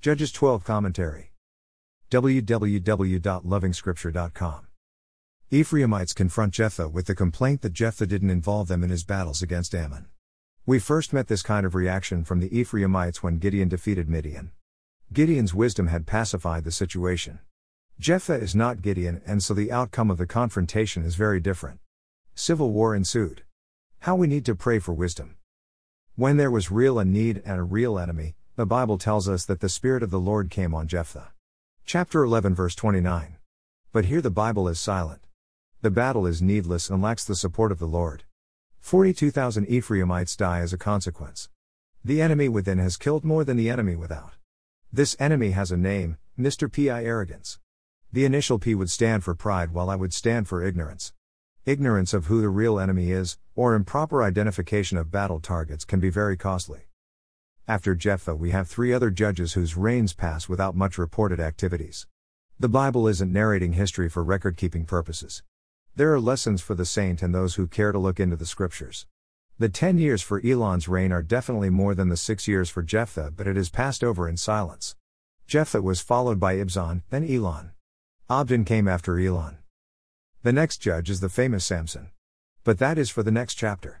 Judges 12 Commentary. www.lovingscripture.com. Ephraimites confront Jephthah with the complaint that Jephthah didn't involve them in his battles against Ammon. We first met this kind of reaction from the Ephraimites when Gideon defeated Midian. Gideon's wisdom had pacified the situation. Jephthah is not Gideon, and so the outcome of the confrontation is very different. Civil war ensued. How we need to pray for wisdom. When there was real a need and a real enemy, the Bible tells us that the Spirit of the Lord came on Jephthah. Chapter 11, verse 29. But here the Bible is silent. The battle is needless and lacks the support of the Lord. 42,000 Ephraimites die as a consequence. The enemy within has killed more than the enemy without. This enemy has a name, Mr. P.I. Arrogance. The initial P would stand for pride while I would stand for ignorance. Ignorance of who the real enemy is, or improper identification of battle targets can be very costly. After Jephthah, we have three other judges whose reigns pass without much reported activities. The Bible isn't narrating history for record keeping purposes. There are lessons for the saint and those who care to look into the scriptures. The ten years for Elon's reign are definitely more than the six years for Jephthah, but it is passed over in silence. Jephthah was followed by Ibzan, then Elon. Abdon came after Elon. The next judge is the famous Samson. But that is for the next chapter.